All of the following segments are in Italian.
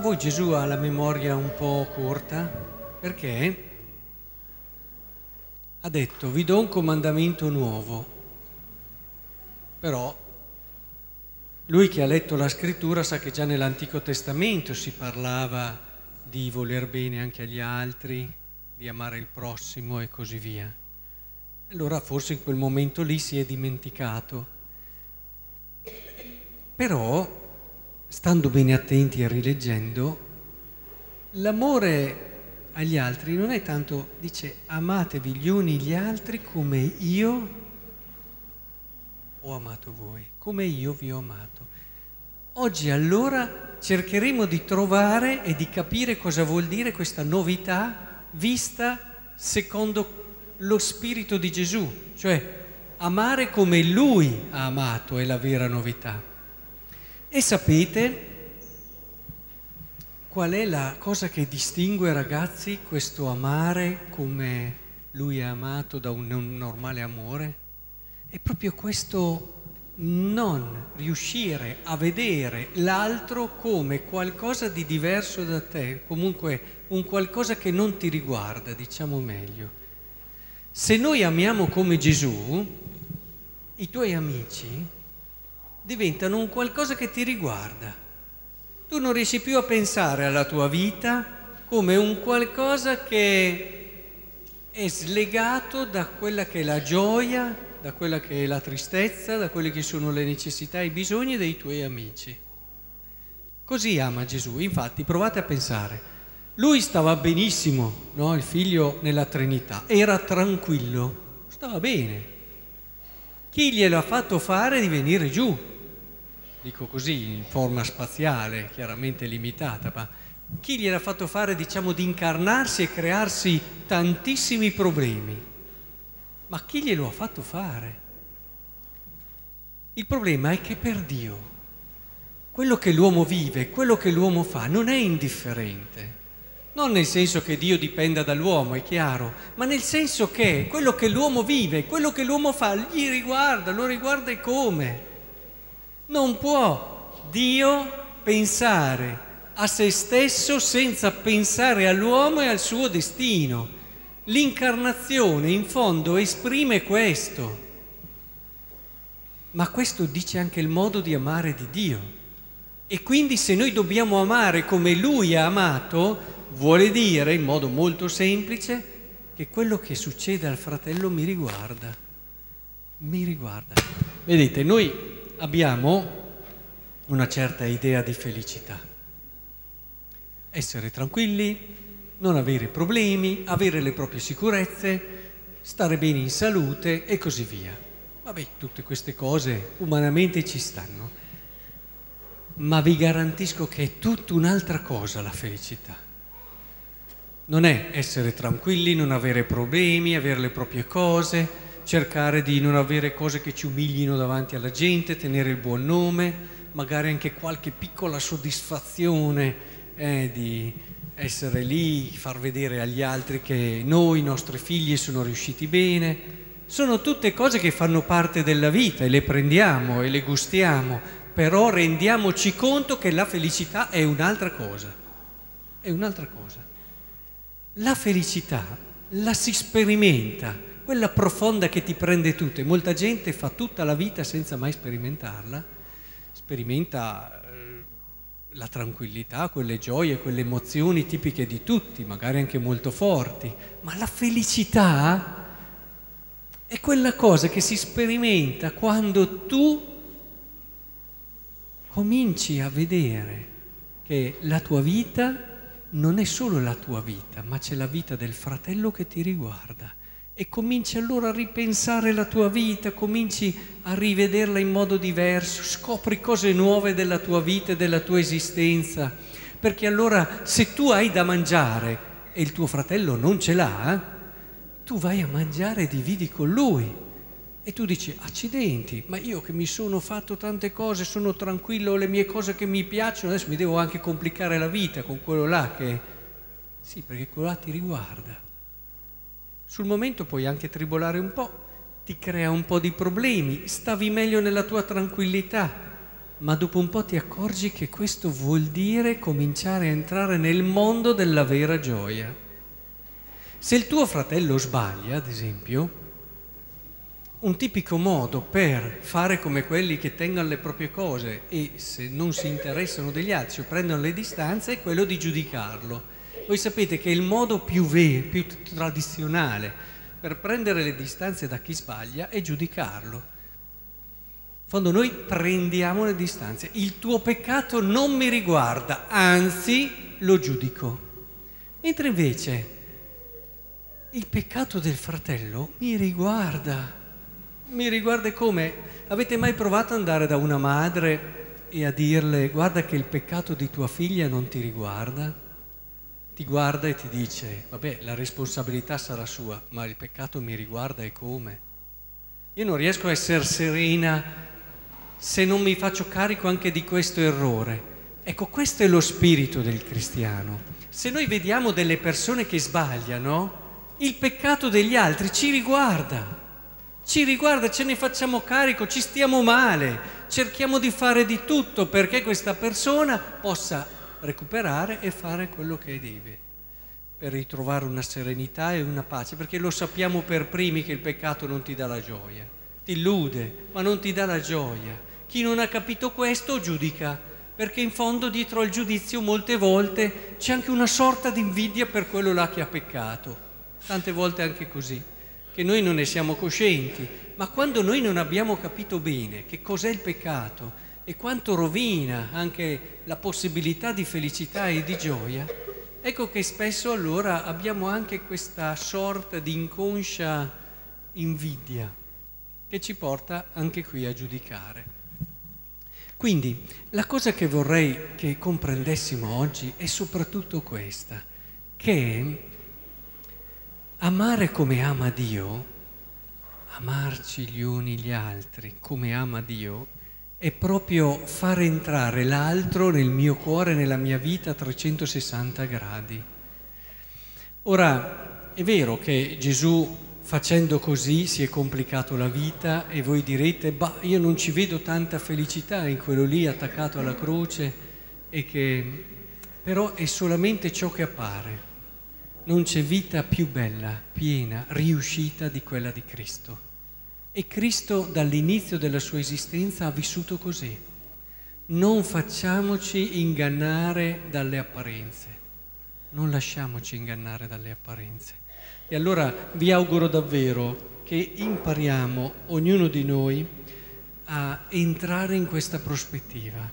voi Gesù ha la memoria un po' corta? Perché ha detto vi do un comandamento nuovo, però lui che ha letto la scrittura sa che già nell'Antico Testamento si parlava di voler bene anche agli altri, di amare il prossimo e così via. Allora forse in quel momento lì si è dimenticato. Però stando bene attenti e rileggendo, l'amore agli altri non è tanto, dice, amatevi gli uni gli altri come io ho amato voi, come io vi ho amato. Oggi allora cercheremo di trovare e di capire cosa vuol dire questa novità vista secondo lo spirito di Gesù, cioè amare come lui ha amato è la vera novità. E sapete qual è la cosa che distingue ragazzi questo amare come lui ha amato da un normale amore? È proprio questo non riuscire a vedere l'altro come qualcosa di diverso da te, comunque un qualcosa che non ti riguarda, diciamo meglio. Se noi amiamo come Gesù, i tuoi amici diventano un qualcosa che ti riguarda. Tu non riesci più a pensare alla tua vita come un qualcosa che è slegato da quella che è la gioia, da quella che è la tristezza, da quelle che sono le necessità e i bisogni dei tuoi amici. Così ama Gesù. Infatti, provate a pensare. Lui stava benissimo, no? il figlio nella Trinità, era tranquillo, stava bene. Chi glielo ha fatto fare di venire giù? Dico così, in forma spaziale, chiaramente limitata, ma chi gliel'ha fatto fare, diciamo, di incarnarsi e crearsi tantissimi problemi? Ma chi glielo ha fatto fare? Il problema è che per Dio quello che l'uomo vive, quello che l'uomo fa, non è indifferente. Non nel senso che Dio dipenda dall'uomo, è chiaro, ma nel senso che quello che l'uomo vive, quello che l'uomo fa, gli riguarda, lo riguarda e come. Non può Dio pensare a se stesso senza pensare all'uomo e al suo destino. L'incarnazione in fondo esprime questo. Ma questo dice anche il modo di amare di Dio. E quindi se noi dobbiamo amare come Lui ha amato, vuole dire in modo molto semplice che quello che succede al fratello mi riguarda. Mi riguarda. Vedete, noi abbiamo una certa idea di felicità. Essere tranquilli, non avere problemi, avere le proprie sicurezze, stare bene in salute e così via. Vabbè, tutte queste cose umanamente ci stanno. Ma vi garantisco che è tutta un'altra cosa la felicità. Non è essere tranquilli, non avere problemi, avere le proprie cose, cercare di non avere cose che ci umilino davanti alla gente, tenere il buon nome, magari anche qualche piccola soddisfazione eh, di essere lì, far vedere agli altri che noi, i nostri figli, sono riusciti bene. Sono tutte cose che fanno parte della vita e le prendiamo e le gustiamo, però rendiamoci conto che la felicità è un'altra cosa. È un'altra cosa. La felicità la si sperimenta quella profonda che ti prende tutto. E molta gente fa tutta la vita senza mai sperimentarla, sperimenta eh, la tranquillità, quelle gioie, quelle emozioni tipiche di tutti, magari anche molto forti, ma la felicità è quella cosa che si sperimenta quando tu cominci a vedere che la tua vita non è solo la tua vita, ma c'è la vita del fratello che ti riguarda e cominci allora a ripensare la tua vita, cominci a rivederla in modo diverso, scopri cose nuove della tua vita e della tua esistenza, perché allora se tu hai da mangiare e il tuo fratello non ce l'ha, eh, tu vai a mangiare e dividi con lui. E tu dici, accidenti, ma io che mi sono fatto tante cose, sono tranquillo, ho le mie cose che mi piacciono, adesso mi devo anche complicare la vita con quello là che... Sì, perché quello là ti riguarda. Sul momento puoi anche tribolare un po', ti crea un po' di problemi, stavi meglio nella tua tranquillità, ma dopo un po' ti accorgi che questo vuol dire cominciare a entrare nel mondo della vera gioia. Se il tuo fratello sbaglia, ad esempio, un tipico modo per fare come quelli che tengono le proprie cose e se non si interessano degli altri o prendono le distanze è quello di giudicarlo. Voi sapete che il modo più, ve- più tradizionale per prendere le distanze da chi sbaglia è giudicarlo. In fondo noi prendiamo le distanze. Il tuo peccato non mi riguarda, anzi lo giudico. Mentre invece il peccato del fratello mi riguarda. Mi riguarda come? Avete mai provato ad andare da una madre e a dirle guarda che il peccato di tua figlia non ti riguarda? Ti guarda e ti dice vabbè la responsabilità sarà sua, ma il peccato mi riguarda e come? Io non riesco a essere serena se non mi faccio carico anche di questo errore. Ecco, questo è lo spirito del cristiano. Se noi vediamo delle persone che sbagliano, il peccato degli altri ci riguarda ci riguarda, ce ne facciamo carico, ci stiamo male, cerchiamo di fare di tutto perché questa persona possa recuperare e fare quello che deve, per ritrovare una serenità e una pace, perché lo sappiamo per primi che il peccato non ti dà la gioia, ti illude, ma non ti dà la gioia. Chi non ha capito questo giudica, perché in fondo dietro al giudizio molte volte c'è anche una sorta di invidia per quello là che ha peccato, tante volte anche così che noi non ne siamo coscienti, ma quando noi non abbiamo capito bene che cos'è il peccato e quanto rovina anche la possibilità di felicità e di gioia, ecco che spesso allora abbiamo anche questa sorta di inconscia invidia che ci porta anche qui a giudicare. Quindi la cosa che vorrei che comprendessimo oggi è soprattutto questa, che Amare come ama Dio, amarci gli uni gli altri come ama Dio, è proprio far entrare l'altro nel mio cuore, nella mia vita a 360 gradi. Ora, è vero che Gesù facendo così si è complicato la vita e voi direte, bah, io non ci vedo tanta felicità in quello lì attaccato alla croce e che però è solamente ciò che appare non c'è vita più bella, piena, riuscita di quella di Cristo. E Cristo dall'inizio della sua esistenza ha vissuto così. Non facciamoci ingannare dalle apparenze, non lasciamoci ingannare dalle apparenze. E allora vi auguro davvero che impariamo, ognuno di noi, a entrare in questa prospettiva.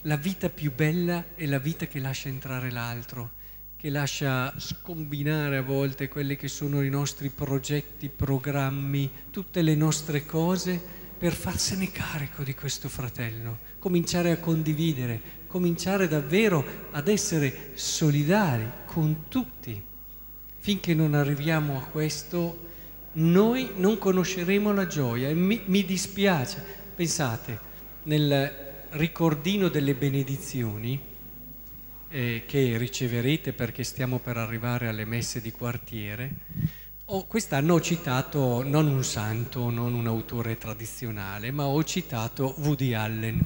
La vita più bella è la vita che lascia entrare l'altro che lascia scombinare a volte quelli che sono i nostri progetti, programmi, tutte le nostre cose per farsene carico di questo fratello, cominciare a condividere, cominciare davvero ad essere solidari con tutti. Finché non arriviamo a questo, noi non conosceremo la gioia e mi, mi dispiace. Pensate, nel ricordino delle benedizioni, eh, che riceverete perché stiamo per arrivare alle messe di quartiere, ho, quest'anno ho citato non un santo, non un autore tradizionale, ma ho citato Woody Allen.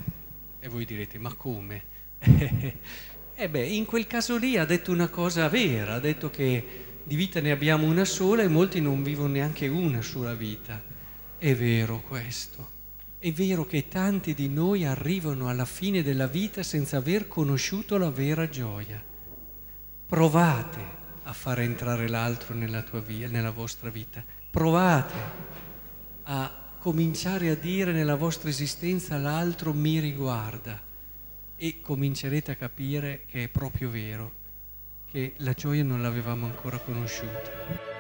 E voi direte, ma come? e eh beh, in quel caso lì ha detto una cosa vera, ha detto che di vita ne abbiamo una sola e molti non vivono neanche una sola vita. È vero questo. È vero che tanti di noi arrivano alla fine della vita senza aver conosciuto la vera gioia. Provate a far entrare l'altro nella, via, nella vostra vita. Provate a cominciare a dire nella vostra esistenza l'altro mi riguarda e comincerete a capire che è proprio vero, che la gioia non l'avevamo ancora conosciuta.